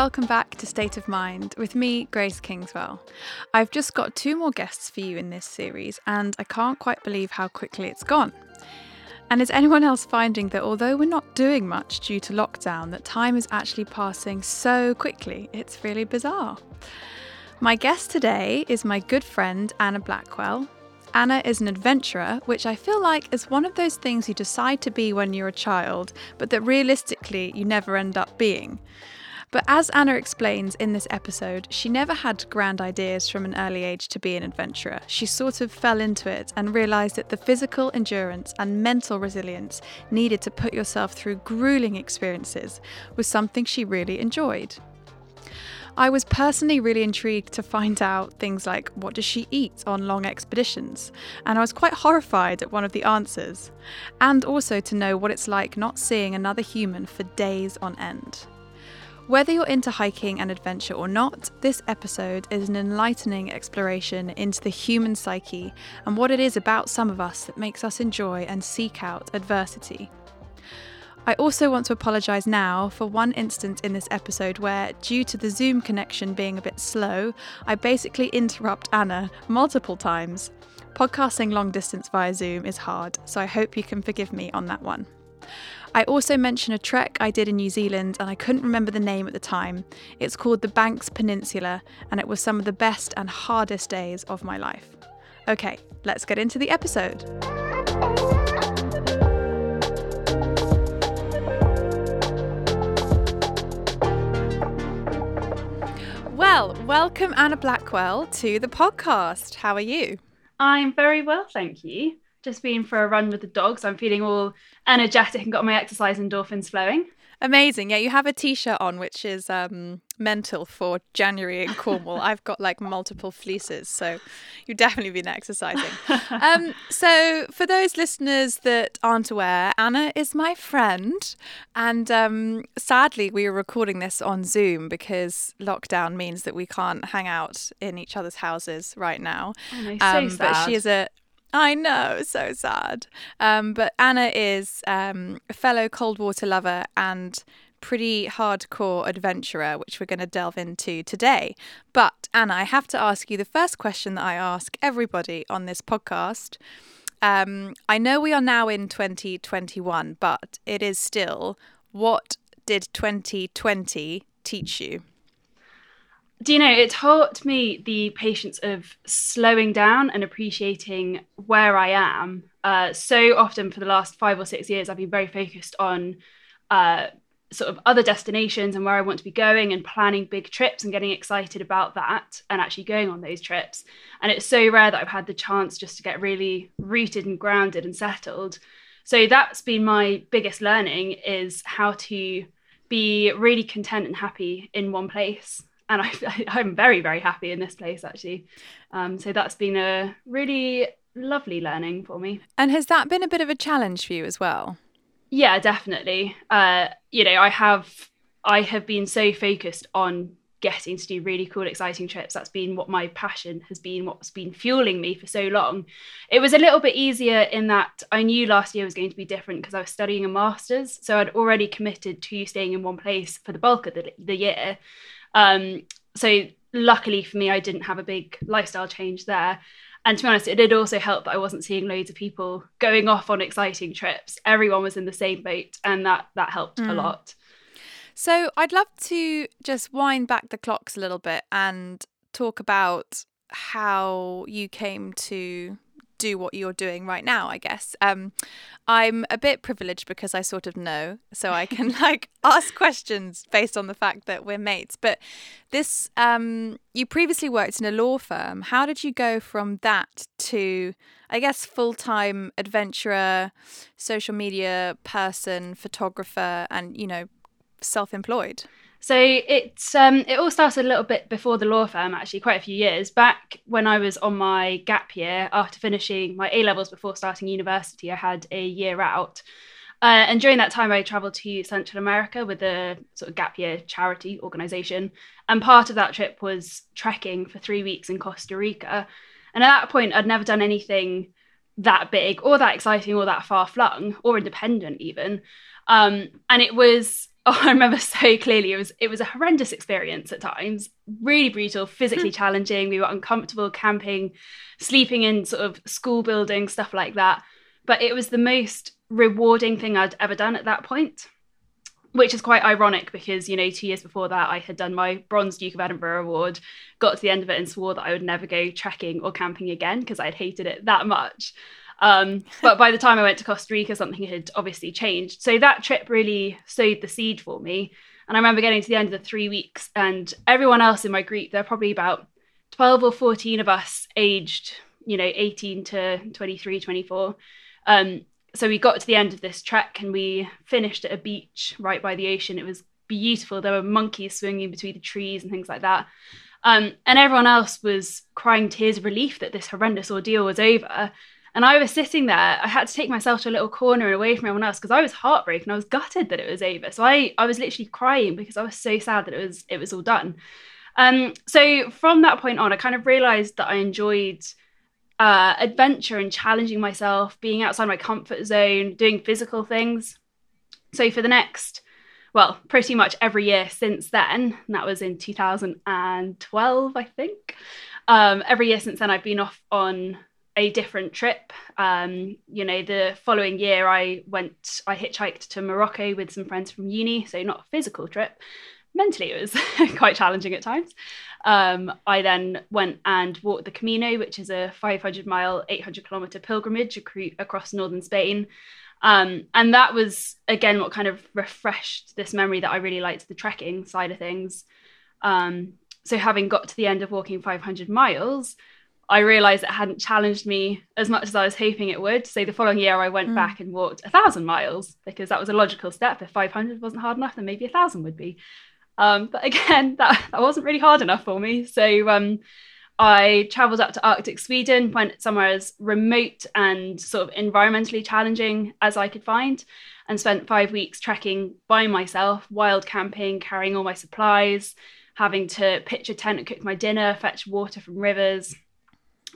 welcome back to State of Mind with me, Grace Kingswell. I've just got two more guests for you in this series, and I can't quite believe how quickly it's gone. And is anyone else finding that although we're not doing much due to lockdown, that time is actually passing so quickly? It's really bizarre. My guest today is my good friend Anna Blackwell, Anna is an adventurer, which I feel like is one of those things you decide to be when you're a child, but that realistically you never end up being. But as Anna explains in this episode, she never had grand ideas from an early age to be an adventurer. She sort of fell into it and realised that the physical endurance and mental resilience needed to put yourself through grueling experiences was something she really enjoyed. I was personally really intrigued to find out things like what does she eat on long expeditions, and I was quite horrified at one of the answers, and also to know what it's like not seeing another human for days on end. Whether you're into hiking and adventure or not, this episode is an enlightening exploration into the human psyche and what it is about some of us that makes us enjoy and seek out adversity. I also want to apologise now for one instance in this episode where, due to the Zoom connection being a bit slow, I basically interrupt Anna multiple times. Podcasting long distance via Zoom is hard, so I hope you can forgive me on that one. I also mention a trek I did in New Zealand and I couldn't remember the name at the time. It's called the Banks Peninsula and it was some of the best and hardest days of my life. Okay, let's get into the episode. Well, welcome Anna Blackwell to the podcast. How are you? I'm very well, thank you. Just been for a run with the dogs. I'm feeling all energetic and got my exercise endorphins flowing. Amazing. Yeah, you have a t-shirt on which is um, mental for January in Cornwall. I've got like multiple fleeces, so you've definitely been exercising. um, so for those listeners that aren't aware, Anna is my friend, and um, sadly we are recording this on Zoom because lockdown means that we can't hang out in each other's houses right now. Oh, no, so sad. But she is a I know, so sad. Um, but Anna is um, a fellow cold water lover and pretty hardcore adventurer, which we're going to delve into today. But Anna, I have to ask you the first question that I ask everybody on this podcast. Um, I know we are now in 2021, but it is still what did 2020 teach you? Do you know it taught me the patience of slowing down and appreciating where i am. Uh, so often for the last five or six years i've been very focused on uh, sort of other destinations and where i want to be going and planning big trips and getting excited about that and actually going on those trips. And it's so rare that i've had the chance just to get really rooted and grounded and settled. So that's been my biggest learning is how to be really content and happy in one place and I, am very very happy in this place actually. Um, so that's been a really lovely learning for me. And has that been a bit of a challenge for you as well? Yeah, definitely. Uh, you know, I have I have been so focused on getting to do really cool, exciting trips. That's been what my passion has been, what's been fueling me for so long. It was a little bit easier in that I knew last year was going to be different because I was studying a master's. So I'd already committed to staying in one place for the bulk of the, the year. Um, so luckily for me, I didn't have a big lifestyle change there. And to be honest, it did also help that I wasn't seeing loads of people going off on exciting trips. Everyone was in the same boat, and that that helped mm. a lot. So I'd love to just wind back the clocks a little bit and talk about how you came to do what you're doing right now, I guess. Um, I'm a bit privileged because I sort of know, so I can like ask questions based on the fact that we're mates. But this, um, you previously worked in a law firm. How did you go from that to, I guess, full time adventurer, social media person, photographer, and you know, self employed? So it's um, it all started a little bit before the law firm, actually, quite a few years back when I was on my gap year after finishing my A levels before starting university. I had a year out, uh, and during that time, I travelled to Central America with a sort of gap year charity organisation, and part of that trip was trekking for three weeks in Costa Rica. And at that point, I'd never done anything that big or that exciting or that far flung or independent even. Um, and it was oh, I remember so clearly. It was it was a horrendous experience at times, really brutal, physically hmm. challenging. We were uncomfortable camping, sleeping in sort of school buildings, stuff like that. But it was the most rewarding thing I'd ever done at that point, which is quite ironic because you know two years before that I had done my Bronze Duke of Edinburgh award, got to the end of it and swore that I would never go trekking or camping again because I'd hated it that much. Um, but by the time I went to Costa Rica, something had obviously changed. So that trip really sowed the seed for me. And I remember getting to the end of the three weeks, and everyone else in my group, there are probably about 12 or 14 of us aged, you know, 18 to 23, 24. Um, so we got to the end of this trek and we finished at a beach right by the ocean. It was beautiful. There were monkeys swinging between the trees and things like that. Um, and everyone else was crying tears of relief that this horrendous ordeal was over. And I was sitting there, I had to take myself to a little corner and away from everyone else because I was heartbroken. I was gutted that it was over. So I, I was literally crying because I was so sad that it was it was all done. Um, so from that point on, I kind of realized that I enjoyed uh, adventure and challenging myself, being outside my comfort zone, doing physical things. So for the next, well, pretty much every year since then, that was in 2012, I think. Um, every year since then, I've been off on a different trip. Um, you know, the following year I went, I hitchhiked to Morocco with some friends from uni, so not a physical trip. Mentally, it was quite challenging at times. Um, I then went and walked the Camino, which is a 500 mile, 800 kilometer pilgrimage across northern Spain. Um, and that was, again, what kind of refreshed this memory that I really liked the trekking side of things. Um, so, having got to the end of walking 500 miles, I realized it hadn't challenged me as much as I was hoping it would. So the following year, I went mm. back and walked a thousand miles because that was a logical step. If 500 wasn't hard enough, then maybe a thousand would be. Um, but again, that, that wasn't really hard enough for me. So um, I traveled up to Arctic Sweden, went somewhere as remote and sort of environmentally challenging as I could find, and spent five weeks trekking by myself, wild camping, carrying all my supplies, having to pitch a tent and cook my dinner, fetch water from rivers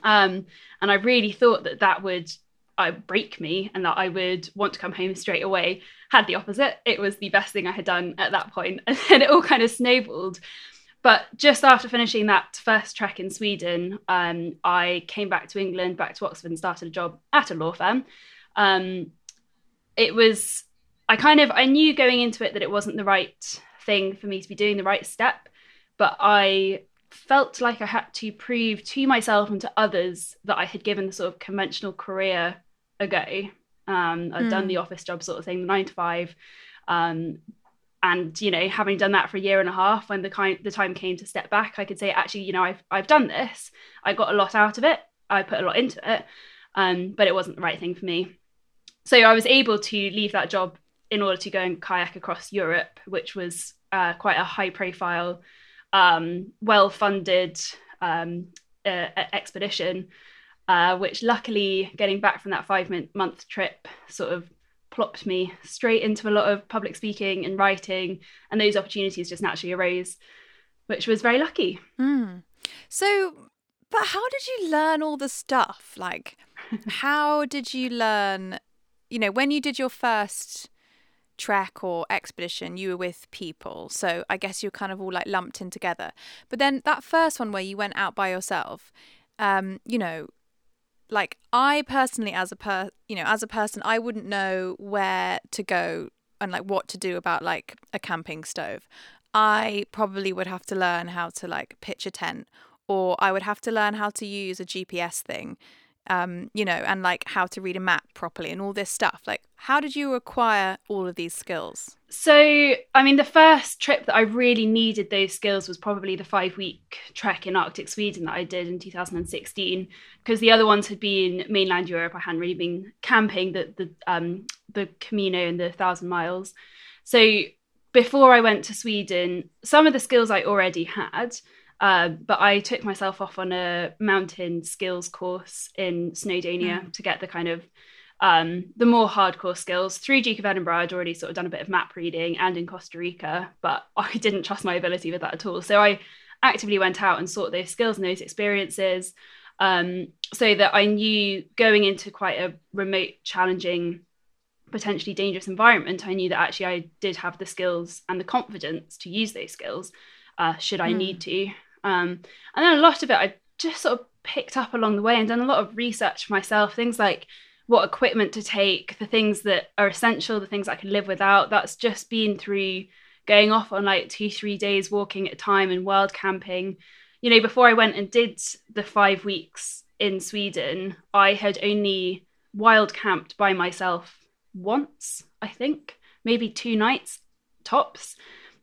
um, and I really thought that that would uh, break me and that I would want to come home straight away. Had the opposite. It was the best thing I had done at that point. and then it all kind of snowballed. But just after finishing that first trek in Sweden, um, I came back to England, back to Oxford, and started a job at a law firm. Um, it was, I kind of, I knew going into it that it wasn't the right thing for me to be doing, the right step. But I felt like I had to prove to myself and to others that I had given the sort of conventional career a go. Um, I'd mm. done the office job sort of thing, the nine to five. Um, and you know, having done that for a year and a half, when the kind the time came to step back, I could say, actually, you know, I've I've done this. I got a lot out of it. I put a lot into it, um, but it wasn't the right thing for me. So I was able to leave that job in order to go and kayak across Europe, which was uh, quite a high profile um, well funded um, uh, expedition, uh, which luckily getting back from that five month trip sort of plopped me straight into a lot of public speaking and writing, and those opportunities just naturally arose, which was very lucky. Mm. So, but how did you learn all the stuff? Like, how did you learn? You know, when you did your first trek or expedition, you were with people. So I guess you're kind of all like lumped in together. But then that first one where you went out by yourself, um, you know, like I personally as a per you know, as a person, I wouldn't know where to go and like what to do about like a camping stove. I probably would have to learn how to like pitch a tent or I would have to learn how to use a GPS thing um, you know, and like how to read a map properly and all this stuff. Like, how did you acquire all of these skills? So, I mean, the first trip that I really needed those skills was probably the five week trek in Arctic Sweden that I did in 2016, because the other ones had been mainland Europe. I hadn't really been camping the the um, the Camino and the thousand miles. So before I went to Sweden, some of the skills I already had. Uh, but I took myself off on a mountain skills course in Snowdonia mm. to get the kind of um, the more hardcore skills. Through Duke of Edinburgh, I'd already sort of done a bit of map reading and in Costa Rica, but I didn't trust my ability with that at all. So I actively went out and sought those skills and those experiences um, so that I knew going into quite a remote, challenging potentially dangerous environment, I knew that actually I did have the skills and the confidence to use those skills uh, should I mm. need to. Um, and then a lot of it I just sort of picked up along the way and done a lot of research myself, things like what equipment to take, the things that are essential, the things I can live without. That's just been through going off on like two, three days walking at a time and wild camping. You know, before I went and did the five weeks in Sweden, I had only wild camped by myself once, I think, maybe two nights tops.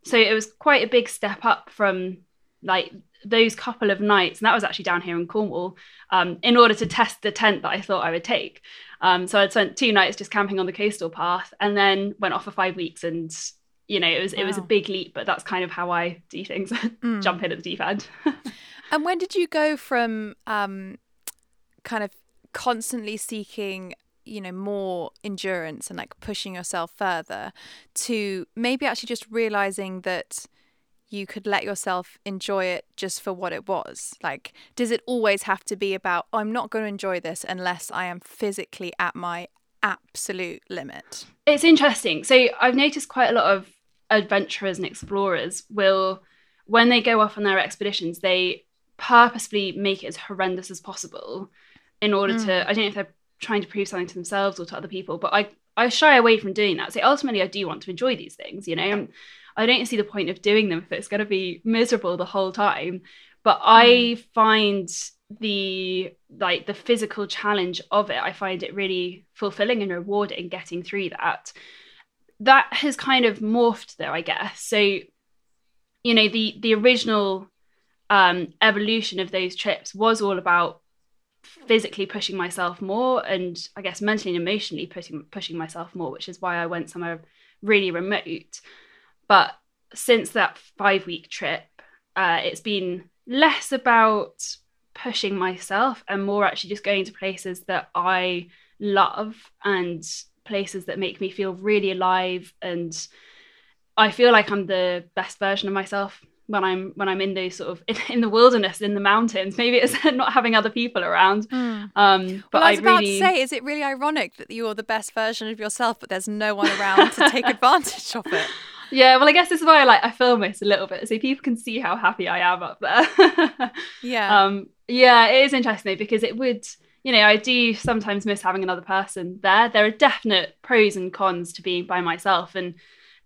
So it was quite a big step up from like those couple of nights, and that was actually down here in Cornwall, um, in order to test the tent that I thought I would take. Um, so I'd spent two nights just camping on the coastal path, and then went off for five weeks. And you know, it was wow. it was a big leap, but that's kind of how I do things: mm. jump in at the deep end. and when did you go from um, kind of constantly seeking you know more endurance and like pushing yourself further to maybe actually just realizing that you could let yourself enjoy it just for what it was like does it always have to be about oh, i'm not going to enjoy this unless i am physically at my absolute limit it's interesting so i've noticed quite a lot of adventurers and explorers will when they go off on their expeditions they purposefully make it as horrendous as possible in order mm. to i don't know if they're trying to prove something to themselves or to other people. But I I shy away from doing that. So ultimately, I do want to enjoy these things. You know, I don't see the point of doing them if it's going to be miserable the whole time. But I mm. find the like the physical challenge of it i find it really fulfilling and rewarding getting through that that has kind of morphed though i guess so you know the the original um evolution of those trips was all about physically pushing myself more and I guess mentally and emotionally pushing pushing myself more, which is why I went somewhere really remote. But since that five week trip, uh, it's been less about pushing myself and more actually just going to places that I love and places that make me feel really alive and I feel like I'm the best version of myself when I'm when I'm in those sort of in, in, the wilderness in the mountains. Maybe it's not having other people around. Mm. Um, but well, I was I about really... to say, is it really ironic that you're the best version of yourself, but there's no one around to take advantage of it? Yeah, well, I guess this is why I like I film this a little bit so people can see how happy I am up there. yeah. Um, yeah, it is interesting though, because it would you know, I do sometimes miss having another person there. There are definite pros and cons to being by myself. And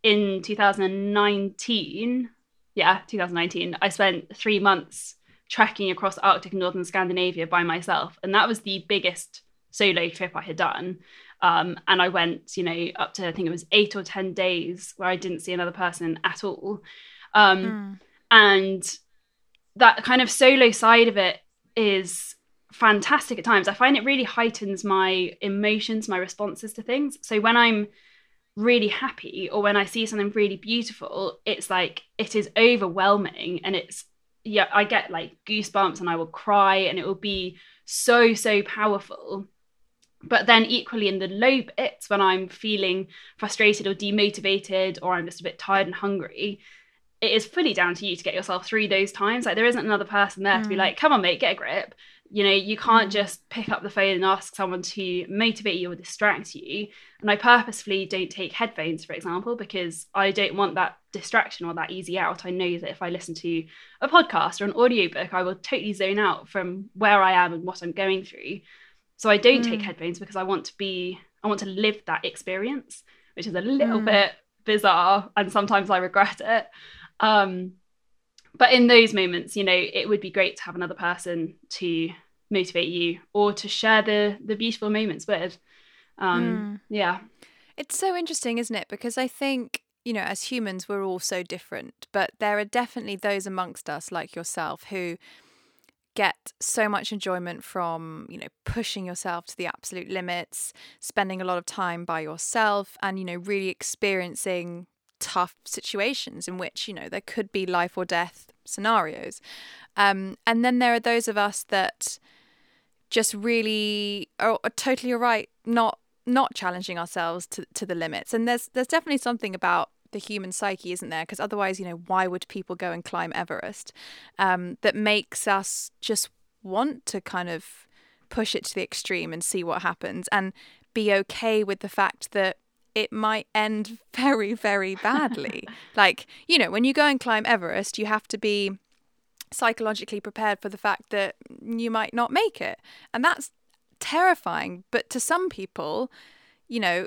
in 2019, yeah, 2019, I spent three months trekking across Arctic and northern Scandinavia by myself, and that was the biggest solo trip I had done. Um, and I went, you know, up to I think it was eight or ten days where I didn't see another person at all. Um, mm. And that kind of solo side of it is fantastic at times. I find it really heightens my emotions, my responses to things. So when I'm really happy or when I see something really beautiful, it's like it is overwhelming and it's yeah, I get like goosebumps and I will cry and it will be so so powerful. But then equally in the low bits when I'm feeling frustrated or demotivated or I'm just a bit tired and hungry, it is fully down to you to get yourself through those times. Like there isn't another person there mm. to be mm. like, come on, mate, get a grip you know you can't mm. just pick up the phone and ask someone to motivate you or distract you and i purposefully don't take headphones for example because i don't want that distraction or that easy out i know that if i listen to a podcast or an audiobook i will totally zone out from where i am and what i'm going through so i don't mm. take headphones because i want to be i want to live that experience which is a little mm. bit bizarre and sometimes i regret it um but in those moments you know it would be great to have another person to motivate you or to share the the beautiful moments with um mm. yeah it's so interesting isn't it because i think you know as humans we're all so different but there are definitely those amongst us like yourself who get so much enjoyment from you know pushing yourself to the absolute limits spending a lot of time by yourself and you know really experiencing tough situations in which you know there could be life or death scenarios. Um, and then there are those of us that just really are, are totally right not not challenging ourselves to, to the limits. And there's there's definitely something about the human psyche isn't there because otherwise you know why would people go and climb everest um, that makes us just want to kind of push it to the extreme and see what happens and be okay with the fact that it might end very, very badly. like, you know, when you go and climb Everest, you have to be psychologically prepared for the fact that you might not make it. And that's terrifying. But to some people, you know,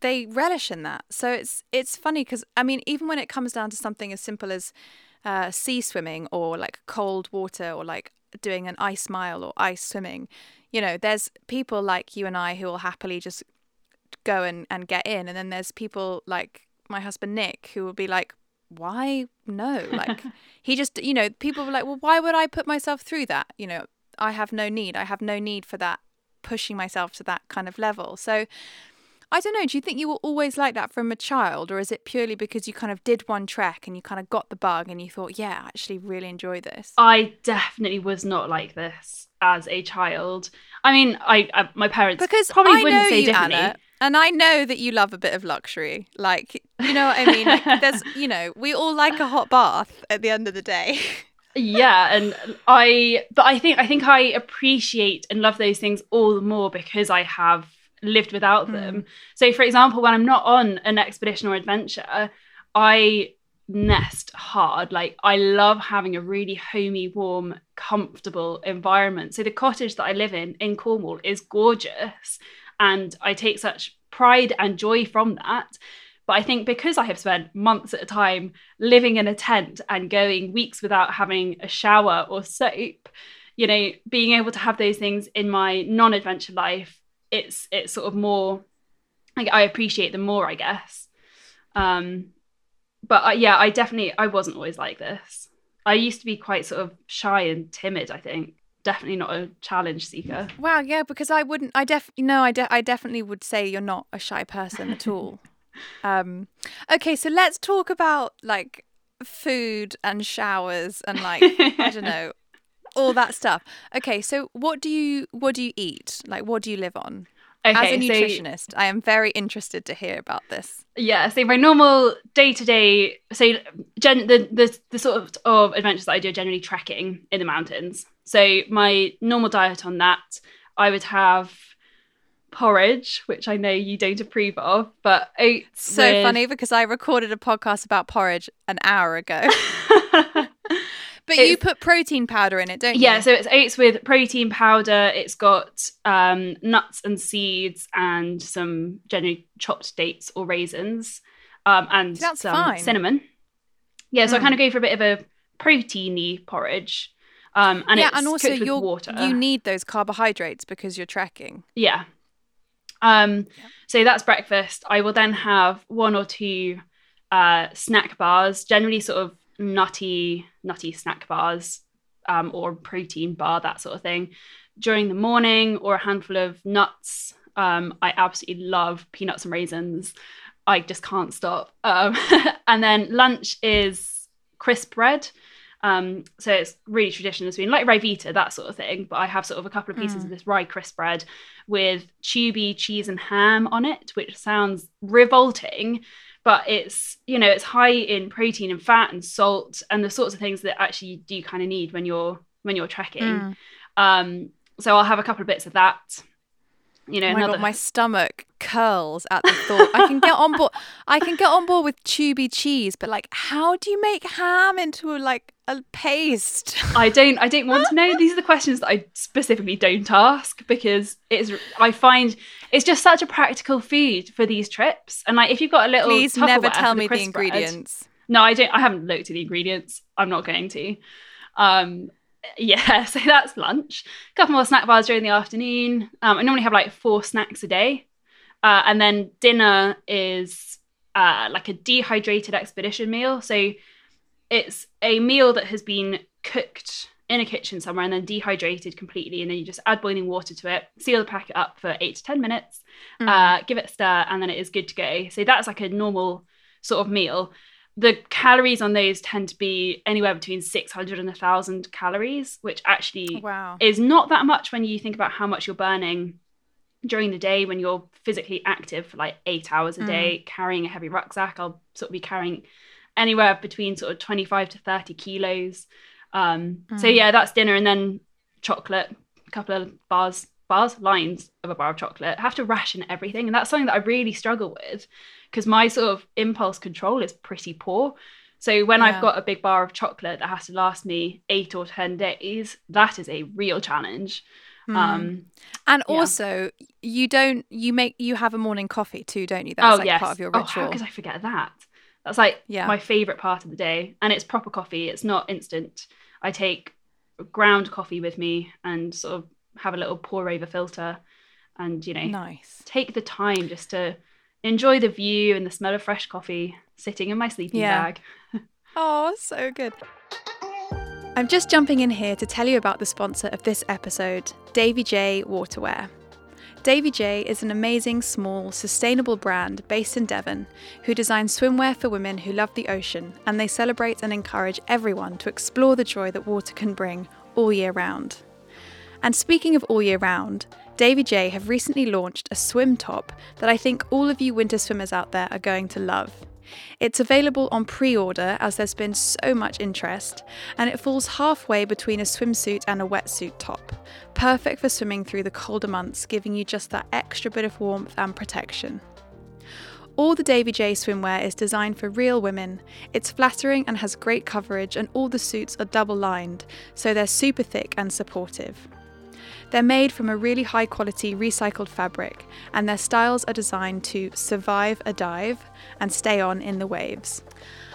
they relish in that. So it's it's funny because I mean, even when it comes down to something as simple as uh, sea swimming or like cold water or like doing an ice mile or ice swimming, you know, there's people like you and I who will happily just go and, and get in. And then there's people like my husband Nick who will be like, why no? Like he just, you know, people were like, well, why would I put myself through that? You know, I have no need. I have no need for that pushing myself to that kind of level. So I don't know. Do you think you were always like that from a child, or is it purely because you kind of did one trek and you kind of got the bug and you thought, yeah, I actually really enjoy this? I definitely was not like this as a child. I mean, I, I my parents because probably I wouldn't know say you, differently. Anna, and I know that you love a bit of luxury. Like, you know what I mean? Like, there's, you know, we all like a hot bath at the end of the day. yeah and i but i think i think i appreciate and love those things all the more because i have lived without hmm. them. So for example when i'm not on an expedition or adventure i nest hard. Like i love having a really homey warm comfortable environment. So the cottage that i live in in cornwall is gorgeous and i take such pride and joy from that. But I think because I have spent months at a time living in a tent and going weeks without having a shower or soap, you know, being able to have those things in my non-adventure life, it's it's sort of more like I appreciate them more, I guess. Um, but uh, yeah, I definitely I wasn't always like this. I used to be quite sort of shy and timid. I think definitely not a challenge seeker. Wow, yeah, because I wouldn't. I definitely no, I de- I definitely would say you're not a shy person at all. um, okay, so let's talk about like food and showers and like I don't know all that stuff. Okay, so what do you what do you eat? Like, what do you live on? As a Okay, so nutritionist, I am very interested to hear about this. yeah, so my normal day to day, so gen- the, the the sort of adventures that I do are generally trekking in the mountains. So my normal diet on that, I would have porridge, which I know you don't approve of, but oats. So with- funny because I recorded a podcast about porridge an hour ago. But you put protein powder in it, don't you? yeah, so it's oats with protein powder. It's got um, nuts and seeds and some generally chopped dates or raisins, um, and That's some fine. cinnamon. Yeah, so I Mm. kind of go for a bit of a proteiny porridge. Um, and yeah, it's and also cooked with you water. you need those carbohydrates because you're trekking. Yeah. Um, Yeah. so that's breakfast. I will then have one or two uh, snack bars, generally sort of nutty, nutty snack bars, um, or protein bar, that sort of thing, during the morning, or a handful of nuts. Um, I absolutely love peanuts and raisins. I just can't stop. Um, and then lunch is crisp bread. Um, so it's really traditional Sweden, like Ryvita, that sort of thing. But I have sort of a couple of pieces Mm. of this rye crisp bread with tube cheese and ham on it, which sounds revolting, but it's you know it's high in protein and fat and salt and the sorts of things that actually you do kind of need when you're when you're trekking. Mm. Um, so I'll have a couple of bits of that. You know, Oh my another god, my stomach curls at the thought. I can get on board. I can get on board with tube cheese, but like, how do you make ham into like a paste? I don't I don't want to know. These are the questions that I specifically don't ask because it's I find it's just such a practical food for these trips. And like if you've got a little Please never tell for me the crisp bread- ingredients. No, I don't I haven't looked at the ingredients. I'm not going to. Um yeah, so that's lunch. A couple more snack bars during the afternoon. Um, I normally have like four snacks a day. Uh, and then dinner is uh, like a dehydrated expedition meal. So it's a meal that has been cooked in a kitchen somewhere and then dehydrated completely. And then you just add boiling water to it, seal the packet up for eight to 10 minutes, Mm. uh, give it a stir, and then it is good to go. So that's like a normal sort of meal. The calories on those tend to be anywhere between 600 and 1,000 calories, which actually wow. is not that much when you think about how much you're burning during the day when you're physically active for like eight hours a day, carrying a heavy rucksack. I'll sort of be carrying anywhere between sort of 25 to 30 kilos. Um, So, Mm. yeah, that's dinner and then chocolate, a couple of bars bars, lines of a bar of chocolate, have to ration everything. And that's something that I really struggle with because my sort of impulse control is pretty poor. So when yeah. I've got a big bar of chocolate that has to last me eight or 10 days, that is a real challenge. Mm. Um, and yeah. also, you don't, you make, you have a morning coffee too, don't you? That's oh, like yes. part of your ritual. Oh, how could I forget that? That's like yeah. my favorite part of the day. And it's proper coffee, it's not instant. I take ground coffee with me and sort of have a little pour over filter and, you know, nice. take the time just to enjoy the view and the smell of fresh coffee sitting in my sleeping yeah. bag. oh, so good. I'm just jumping in here to tell you about the sponsor of this episode, Davy J Waterwear. Davy J is an amazing, small, sustainable brand based in Devon who designs swimwear for women who love the ocean and they celebrate and encourage everyone to explore the joy that water can bring all year round. And speaking of all year round, Davy J have recently launched a swim top that I think all of you winter swimmers out there are going to love. It's available on pre order as there's been so much interest, and it falls halfway between a swimsuit and a wetsuit top. Perfect for swimming through the colder months, giving you just that extra bit of warmth and protection. All the Davy J swimwear is designed for real women. It's flattering and has great coverage, and all the suits are double lined, so they're super thick and supportive. They're made from a really high quality recycled fabric, and their styles are designed to survive a dive and stay on in the waves.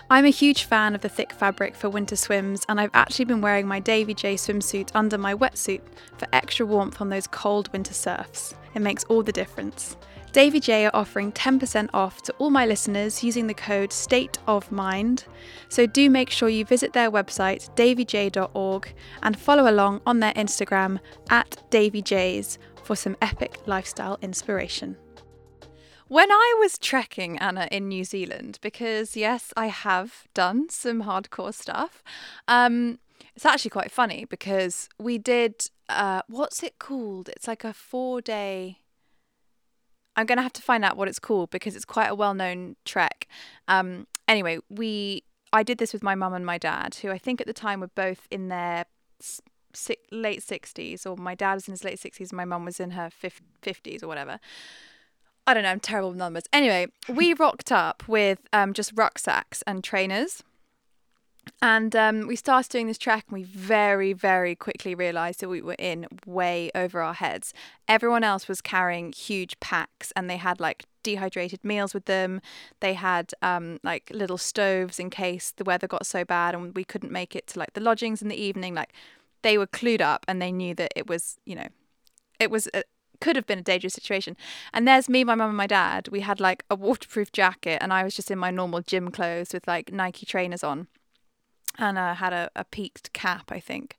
I'm a huge fan of the thick fabric for winter swims, and I've actually been wearing my Davy J swimsuit under my wetsuit for extra warmth on those cold winter surfs. It makes all the difference. Davy J are offering 10% off to all my listeners using the code State of Mind. So do make sure you visit their website, davyj.org, and follow along on their Instagram at davyjs for some epic lifestyle inspiration. When I was trekking, Anna, in New Zealand, because yes, I have done some hardcore stuff, um, it's actually quite funny because we did, uh, what's it called? It's like a four day I'm going to have to find out what it's called because it's quite a well-known trek. Um, anyway, we I did this with my mum and my dad, who I think at the time were both in their si- late 60s, or my dad was in his late 60s, and my mum was in her 50s or whatever. I don't know, I'm terrible with numbers. Anyway, we rocked up with um, just rucksacks and trainers. And um, we started doing this trek, and we very, very quickly realized that we were in way over our heads. Everyone else was carrying huge packs, and they had like dehydrated meals with them. They had um, like little stoves in case the weather got so bad and we couldn't make it to like the lodgings in the evening. Like they were clued up, and they knew that it was, you know, it was a, could have been a dangerous situation. And there's me, my mum, and my dad. We had like a waterproof jacket, and I was just in my normal gym clothes with like Nike trainers on uh, had a, a peaked cap, I think.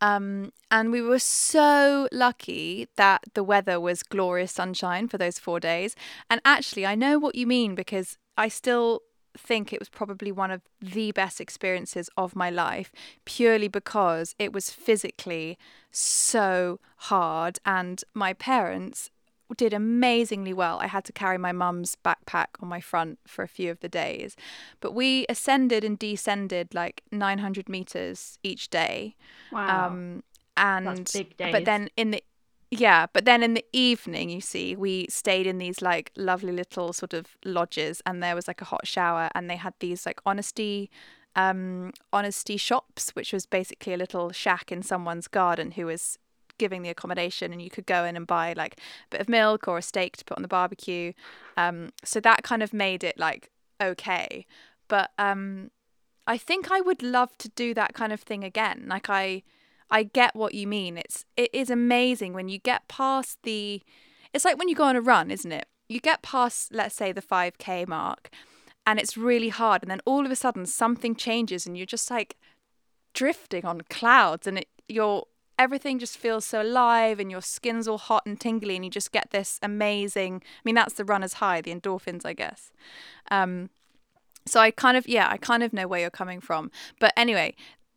Um, and we were so lucky that the weather was glorious sunshine for those four days. And actually, I know what you mean because I still think it was probably one of the best experiences of my life purely because it was physically so hard and my parents did amazingly well. I had to carry my mum's backpack on my front for a few of the days. But we ascended and descended like 900 meters each day. Wow. Um, and That's big days. but then in the yeah, but then in the evening, you see, we stayed in these like lovely little sort of lodges, and there was like a hot shower, and they had these like honesty, um, honesty shops, which was basically a little shack in someone's garden who was giving the accommodation and you could go in and buy like a bit of milk or a steak to put on the barbecue. Um, so that kind of made it like okay. But um, i think i would love to do that kind of thing again. Like i i get what you mean. It's it is amazing when you get past the it's like when you go on a run isn't it? You get past let's say the 5k mark and it's really hard and then all of a sudden something changes and you're just like drifting on clouds and it, you're everything just feels so alive and your skin's all hot and tingly and you just get this amazing i mean that's the runner's high the endorphins i guess. Um, so i kind of yeah i kind of know where you're coming from. But anyway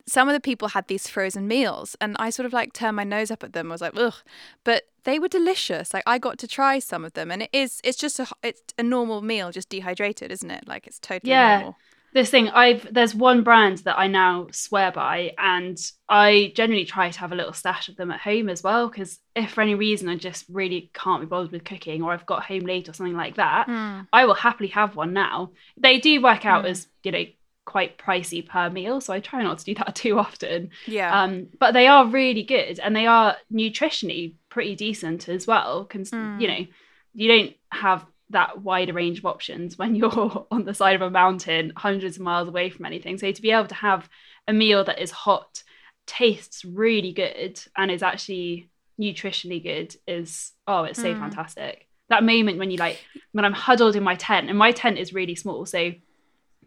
some of the people had these frozen meals and i sort of like turned my nose up at them I was like ugh. But they were delicious. Like i got to try some of them and it is it's just a it's a normal meal just dehydrated isn't it? Like it's totally yeah. normal this thing i've there's one brand that i now swear by and i generally try to have a little stash of them at home as well because if for any reason i just really can't be bothered with cooking or i've got home late or something like that Mm. i will happily have one now they do work out Mm. as you know quite pricey per meal so i try not to do that too often Yeah. um, but they are really good and they are nutritionally pretty decent as well. Cons- Mm. You know, you don't have that wider range of options when you're on the side of a mountain, hundreds of miles away from anything. So to be able to have a meal that is hot, tastes really good, and is actually nutritionally good is oh, it's so Mm. fantastic. That moment when you like when I'm huddled in my tent, and my tent is really small, so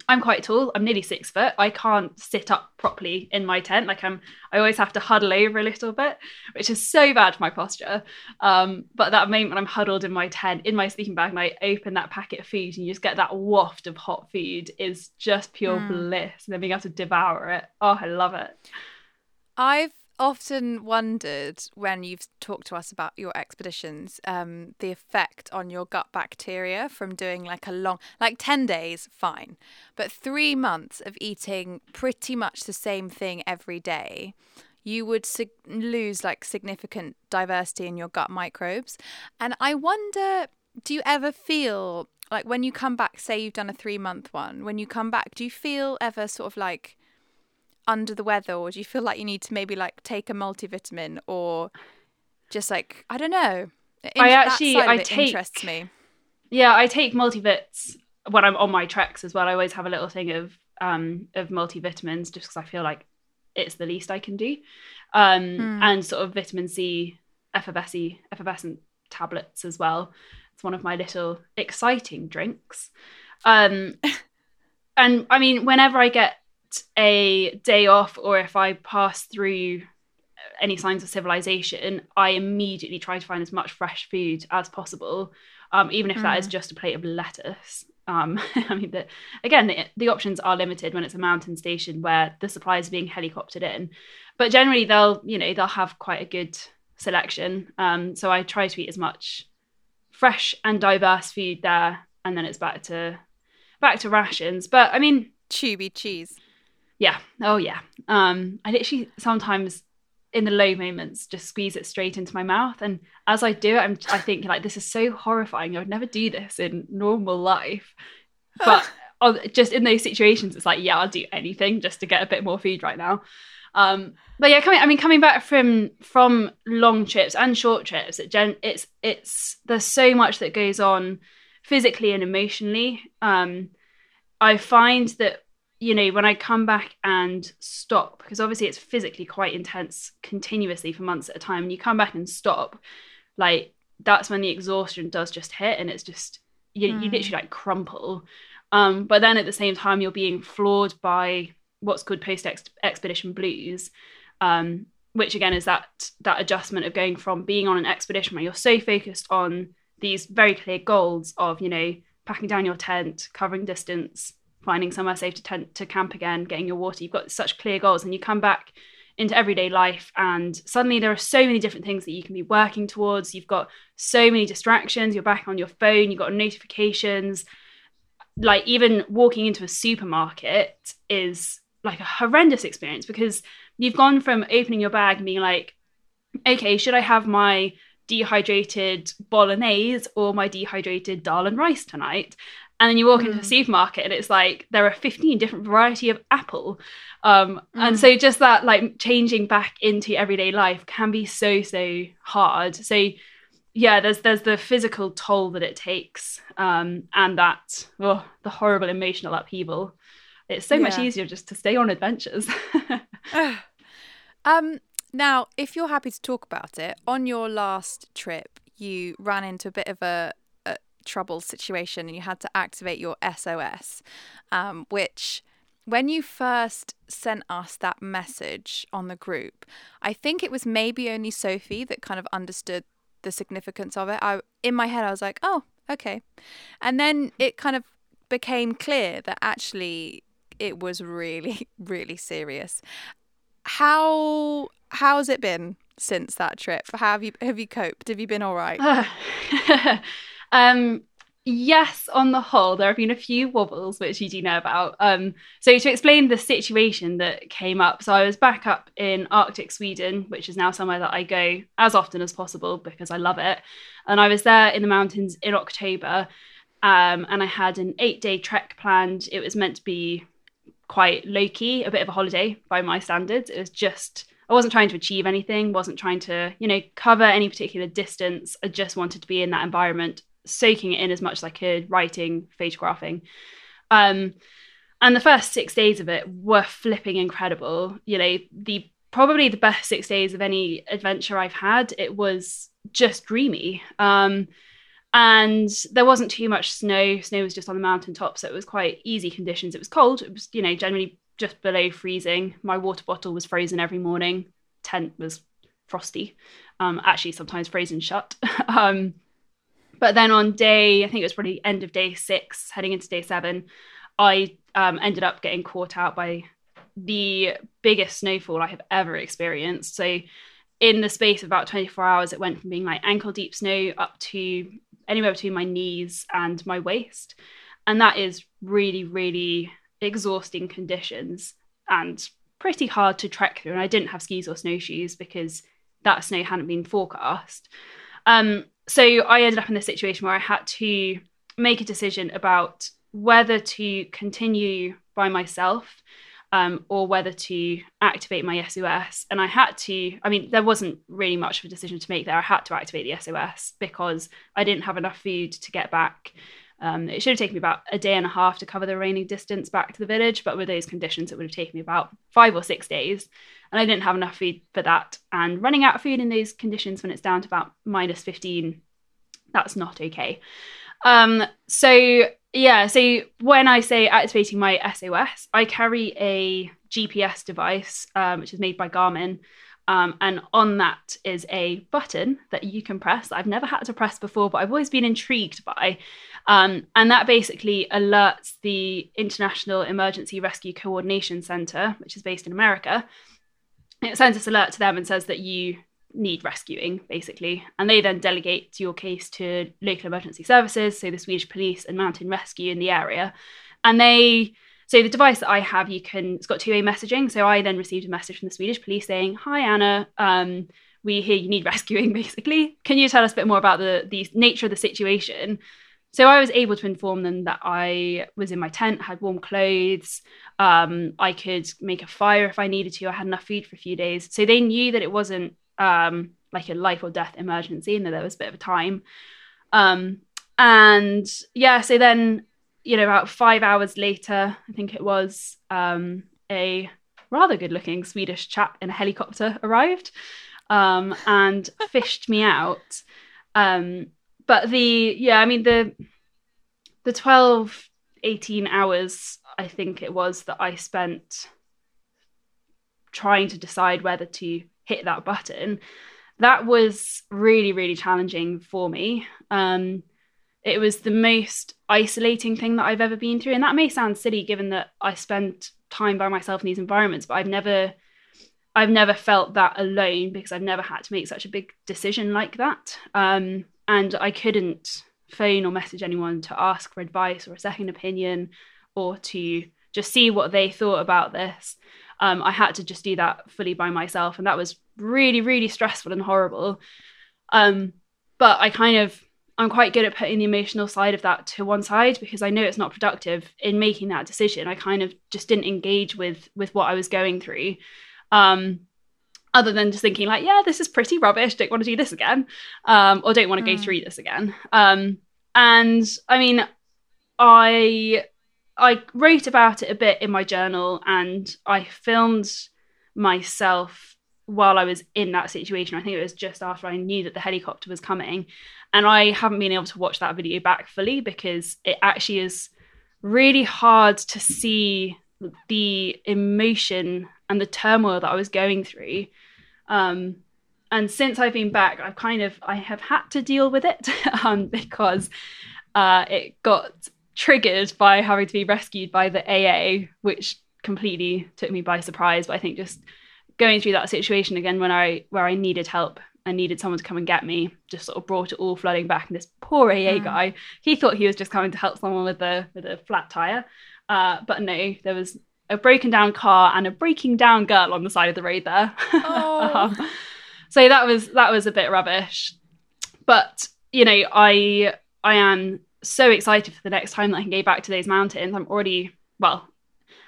I'm quite tall. I'm nearly six foot. I can't sit up properly in my tent. Like I'm, I always have to huddle over a little bit, which is so bad for my posture. Um, but that moment when I'm huddled in my tent, in my sleeping bag, and I open that packet of food, and you just get that waft of hot food, is just pure Mm. bliss. And then being able to devour it. Oh, I love it. I've often wondered when you've talked to us about your expeditions, um, the effect on your gut bacteria from doing like a long, like 10 days, fine. But three months of eating pretty much the same thing every day, you would sig- lose like significant diversity in your gut microbes. And I wonder, do you ever feel like when you come back, say you've done a three month one, when you come back, do you feel ever sort of like, under the weather or do you feel like you need to maybe like take a multivitamin or just like I don't know. It I actually- I take- interests me. Yeah, I take multivits when I'm on my treks as well. I always have a little thing of um of multivitamins just because I feel like it's the least I can do. Um Hmm. and sort of vitamin C effervescent effervescent tablets as well. It's one of my little exciting drinks. Um and I mean whenever I get a day off or if I pass through any signs of civilization, I immediately try to find as much fresh food as possible um, even if that is Mm. just a plate of lettuce. Um, I mean, the, again, the, the options are limited when it's a mountain station where the supplies are being helicoptered in, but generally they'll, you know, they'll have quite a good selection. Um, so I try to eat as much fresh and diverse food there, and then it's back to back to rations. But I mean, Tube cheese. Yeah, oh yeah. Um, I literally sometimes in the low moments just squeeze it straight into my mouth, and as I do it, I'm I think like this is so horrifying. I would never do this in normal life, but just in those situations, it's like yeah, I'll do anything just to get a bit more food right now. Um, but yeah, coming I mean coming back from from long trips and short trips, it gen it's it's there's so much that goes on physically and emotionally. Um, I find that you know when I come back and stop because obviously it's physically quite intense continuously for months at a time. And you come back and stop, like that's when the exhaustion does just hit, and it's just you, you Mm. literally like crumple. Um, but then at the same time, you're being floored by what's called post expedition blues, um, which again is that that adjustment of going from being on an expedition where you're so focused on these very clear goals of you know packing down your tent, covering distance, finding somewhere safe to tent to camp again, getting your water. You've got such clear goals, and you come back into everyday life, and suddenly there are so many different things that you can be working towards. You've got so many distractions. You're back on your phone. You've got notifications. Like even walking into a supermarket is like a horrendous experience because you've gone from opening your bag and being like, okay, should I have my dehydrated bolognese or my dehydrated dal and rice tonight? And then you walk into a Mm. supermarket and it's like there are 15 different variety of apple. Um, And Mm. so just that like changing back into everyday life can be so, so hard. So yeah, there's there's the physical toll that it takes, um, and that oh, the horrible emotional upheaval. It's so much easier just to stay on adventures. um, now, if you're happy to talk about it, on your last trip, you ran into a bit of a trouble situation and you had to activate your SOS, um, which when you first sent us that message on the group, I think it was maybe only Sophie that kind of understood the significance of it. I in my head I was like, "Oh, okay." And then it kind of became clear that actually it was really really serious. How how's it been since that trip? How have you have you coped? Have you been all right? um, yes, on the whole, there have been a few wobbles which you do know about. Um, so to explain the situation that came up, so I was back up in Arctic Sweden, which is now somewhere that I go as often as possible because I love it. And I was there in the mountains in October, um, and I had an eight-day trek planned. It was meant to be quite low key, a bit of a holiday by my standards. It was just I wasn't trying to achieve anything, wasn't trying to, you know, cover any particular distance. I just wanted to be in that environment soaking it in as much as I could, writing, photographing. Um, and the first six days of it were flipping incredible. You know, the probably the best six days of any adventure I've had. It was just dreamy. Um, and there wasn't too much snow. Snow was just on the mountaintop, so it was quite easy conditions. It was cold. It was, you know, generally just below freezing. My water bottle was frozen every morning. Tent was frosty. Um, actually, sometimes frozen shut. um, but then on day, I think it was probably end of day six, heading into day seven, I um, ended up getting caught out by the biggest snowfall I have ever experienced. So, in the space of about 24 hours, it went from being like ankle deep snow up to anywhere between my knees and my waist. And that is really, really exhausting conditions and pretty hard to trek through. And I didn't have skis or snowshoes because that snow hadn't been forecast. Um, so I ended up in this situation where I had to make a decision about whether to continue by myself um, or whether to activate my SOS. And I had to, I mean, there wasn't really much of a decision to make there. I had to activate the SOS because I didn't have enough food to get back. Um, it should have taken me about a day and a half to cover the remaining distance back to the village, but with those conditions, it would have taken me about five or six days and I didn't have enough food for that. And running out of food in those conditions when it's down to about minus 15, that's not okay. Um, so yeah, so when I say activating my SOS, I carry a GPS device, um, which is made by Garmin. Um, and on that is a button that you can press I've never had to press before, but I've always been intrigued by. Um, and that basically alerts the International Emergency Rescue Coordination Center, which is based in America, it sends this alert to them and says that you need rescuing, basically. And they then delegate your case to local emergency services, so the Swedish police and mountain rescue in the area. And they so the device that I have, you can it's got two-way messaging. So I then received a message from the Swedish police saying, Hi Anna, um, we hear you need rescuing, basically. Can you tell us a bit more about the the nature of the situation? So I was able to inform them that I was in my tent, had warm clothes, um, I could make a fire if I needed to. I had enough food for a few days. So they knew that it wasn't um, like a life or death emergency and that there was a bit of a time. Um, and yeah, so then, you know, about five hours later, I think it was, um, a rather good looking Swedish chap in a helicopter arrived um, and fished me out. Um, but the, yeah, I mean, the, the 12, 18 hours I think it was that I spent trying to decide whether to hit that button. That was really, really challenging for me. Um, it was the most isolating thing that I've ever been through. And that may sound silly given that I spent time by myself in these environments, but I've never I've never felt that alone because I've never had to make such a big decision like that. Um, and I couldn't phone or message anyone to ask for advice or a second opinion or to just see what they thought about this. Um, I had to just do that fully by myself, and that was really, really stressful and horrible. Um, but I kind of I'm quite good at putting the emotional side of that to one side because I know it's not productive in making that decision. I kind of just didn't engage with with what I was going through. Um, other than just thinking like, yeah, this is pretty rubbish. Don't want to do this again, um, or don't want to mm. go through this again. Um, and I mean, I I wrote about it a bit in my journal and I filmed myself while I was in that situation. I think it was just after I knew that the helicopter was coming. And I haven't been able to watch that video back fully because it actually is really hard to see the emotion and the turmoil that I was going through. Um, and since I've been back, I've kind of I have had to deal with it um, because uh, it got triggered by having to be rescued by the AA, which completely took me by surprise. But I think just going through that situation again when I where I needed help and needed someone to come and get me, just sort of brought it all flooding back. And this poor AA Mm. guy, he thought he was just coming to help someone with a with a flat tire, uh, but no, there was a broken down car and a breaking down girl on the side of the road there. Oh. Um, so that was that was a bit rubbish, but you know, I I am so excited for the next time that I can go back to those mountains. I'm already well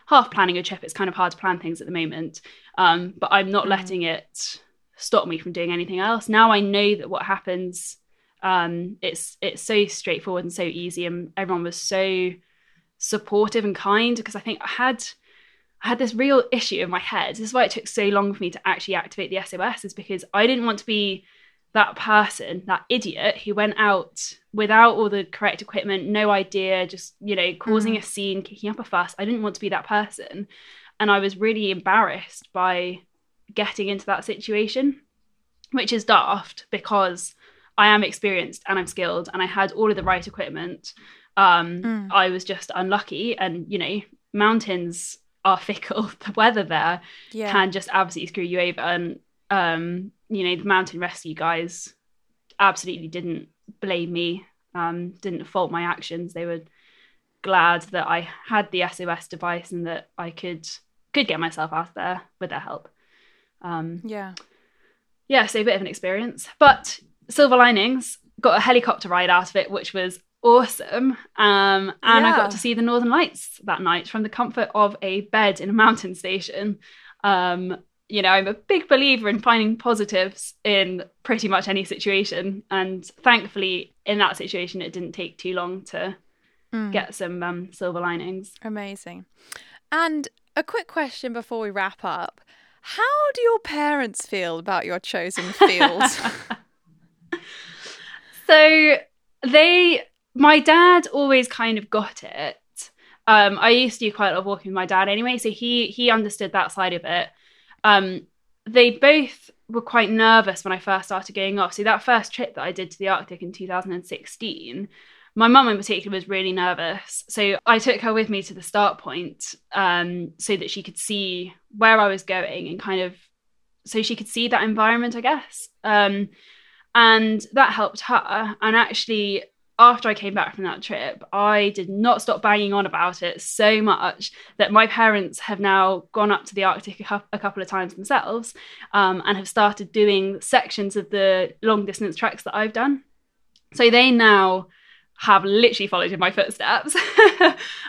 half planning a trip. It's kind of hard to plan things at the moment, um, but I'm not Mm. letting it stop me from doing anything else. Now I know that what happens, um, it's it's so straightforward and so easy, and everyone was so supportive and kind because I think I had I had this real issue in my head. This is why it took so long for me to actually activate the SOS, is because I didn't want to be that person, that idiot who went out without all the correct equipment, no idea, just, you know, causing a scene, kicking up a fuss. I didn't want to be that person. And I was really embarrassed by getting into that situation, which is daft because I am experienced and I'm skilled and I had all of the right equipment. Um, Mm. I was just unlucky. And, you know, mountains are fickle. The weather there Yeah. can just absolutely screw you over. And um, you know, the mountain rescue guys absolutely didn't blame me, um, didn't fault my actions. They were glad that I had the SOS device and that I could could get myself out there with their help. Um, yeah. yeah, so a bit of an experience. But silver linings, got a helicopter ride out of it, which was awesome. Um, and I got to see the Northern Lights that night from the comfort of a bed in a mountain station. Um, you know, I'm a big believer in finding positives in pretty much any situation. And thankfully, in that situation, it didn't take too long to Mm. get some um, silver linings. Amazing. And a quick question before we wrap up. How do your parents feel about your chosen field? So they, my dad always kind of got it. Um, I used to do quite a lot of walking with my dad anyway, so he he understood that side of it. Um, they both were quite nervous when I first started going off. So that first trip that I did to the Arctic in 2016, my mum in particular was really nervous. So I took her with me to the start point um, so that she could see where I was going and kind of so she could see that environment, I guess. Um, and that helped her. And actually, after I came back from that trip, I did not stop banging on about it so much that my parents have now gone up to the Arctic a, couple of times themselves um, and have started doing sections of the long distance treks that I've done. So they now have literally followed in my footsteps.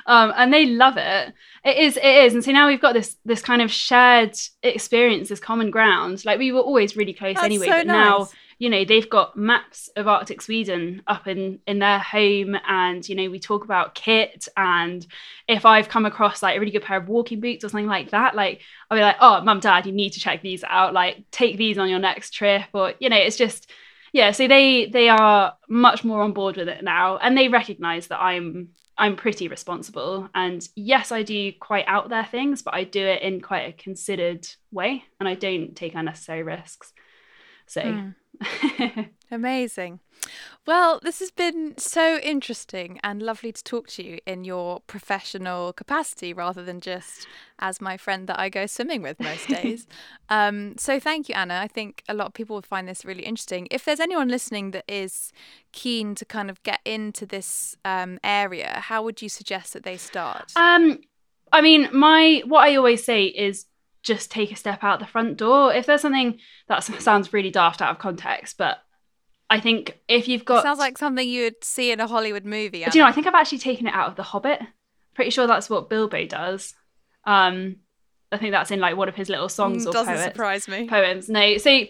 Um, and they love it. It is it is. And so now we've got this this kind of shared experience this common ground. Like we were always really close That's anyway so but now you know they've got maps of arctic sweden up in in their home. And you know we talk about kit. And if i've come across like a really good pair of walking boots or something like that like i'll be like oh mum dad you need to check these out. Like take these on your next trip. Or you know it's just yeah so they they are much more on board with it now and they recognize that i'm i'm pretty responsible. And yes i do quite out there things but i do it in quite a considered way and i don't take unnecessary risks so Mm. Amazing. Well, this has been so interesting and lovely to talk to you in your professional capacity rather than just as my friend that I go swimming with most days. um, so, thank you, Anna. I think a lot of people would find this really interesting. If there's anyone listening that is keen to kind of get into this um, area, how would you suggest that they start? Um, I mean, my what I always say is just take a step out the front door. If there's something that sounds really daft out of context, but I think if you've got Sounds like something you would see in a Hollywood movie. do you know? I think I've actually taken it out of The Hobbit. Pretty sure that's what Bilbo does. Um, I think that's in like one of his little songs Mm, or doesn't poets surprise me. poems. No. So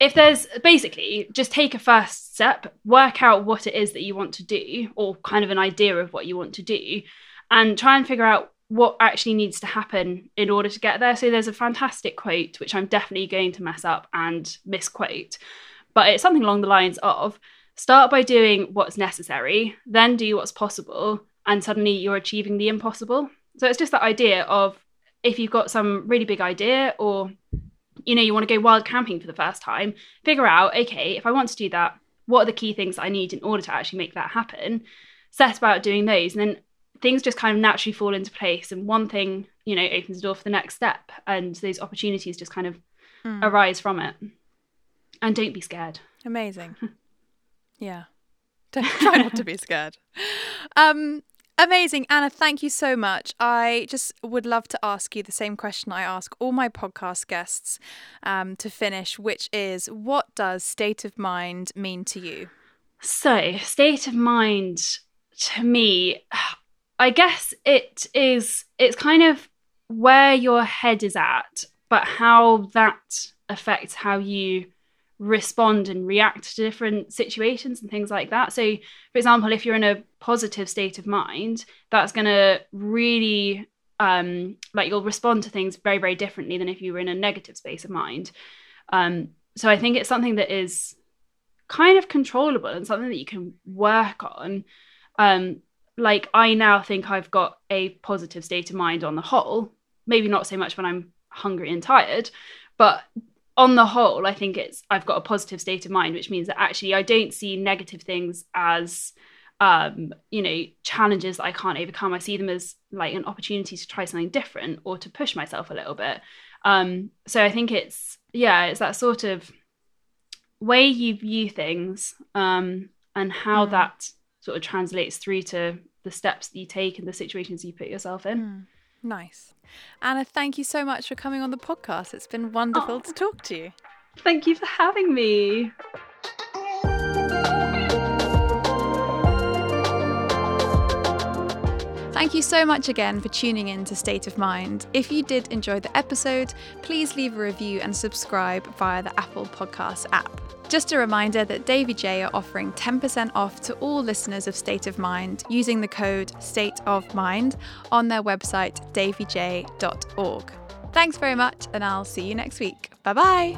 if there's basically just take a first step, work out what it is that you want to do, or kind of an idea of what you want to do, and try and figure out what actually needs to happen in order to get there. So there's a fantastic quote, which I'm definitely going to mess up and misquote, but it's something along the lines of start by doing what's necessary, then do what's possible, and suddenly you're achieving the impossible. So it's just that idea of if you've got some really big idea or you know you want to go wild camping for the first time figure out okay if i want to do that what are the key things i need in order to actually make that happen set about doing those and then things just kind of naturally fall into place and one thing you know opens the door for the next step and those opportunities just kind of Mm. arise from it and don't be scared. Amazing. yeah. Don't try not to be scared. Um, amazing. Anna, thank you so much. I just would love to ask you the same question I ask all my podcast guests um, to finish, which is what does state of mind mean to you? So, state of mind to me, I guess it is, it's kind of where your head is at, but how that affects how you respond and react to different situations and things like that. So, for example, if you're in a positive state of mind, that's going to really um, like you'll respond to things very, very differently than if you were in a negative space of mind. Um, so, I think it's something that is kind of controllable and something that you can work on. Um, like I now think I've got a positive state of mind on the whole. Maybe not so much when I'm hungry and tired, but on the whole, I think it's I've got a positive state of mind, which means that actually I don't see negative things as um, you know, challenges that I can't overcome. I see them as like an opportunity to try something different or to push myself a little bit. Um, so I think it's yeah, it's that sort of way you view things um, and how mm. that sort of translates through to the steps that you take and the situations you put yourself in. Mm. Nice. Anna, thank you so much for coming on the podcast. It's been wonderful oh, to talk to you. Thank you for having me. Thank you so much again for tuning in to State of Mind. If you did enjoy the episode, please leave a review and subscribe via the Apple Podcast app. Just a reminder that Davy J are offering 10% off to all listeners of State of Mind using the code State of Mind on their website davyj.org. Thanks very much, and I'll see you next week. Bye bye.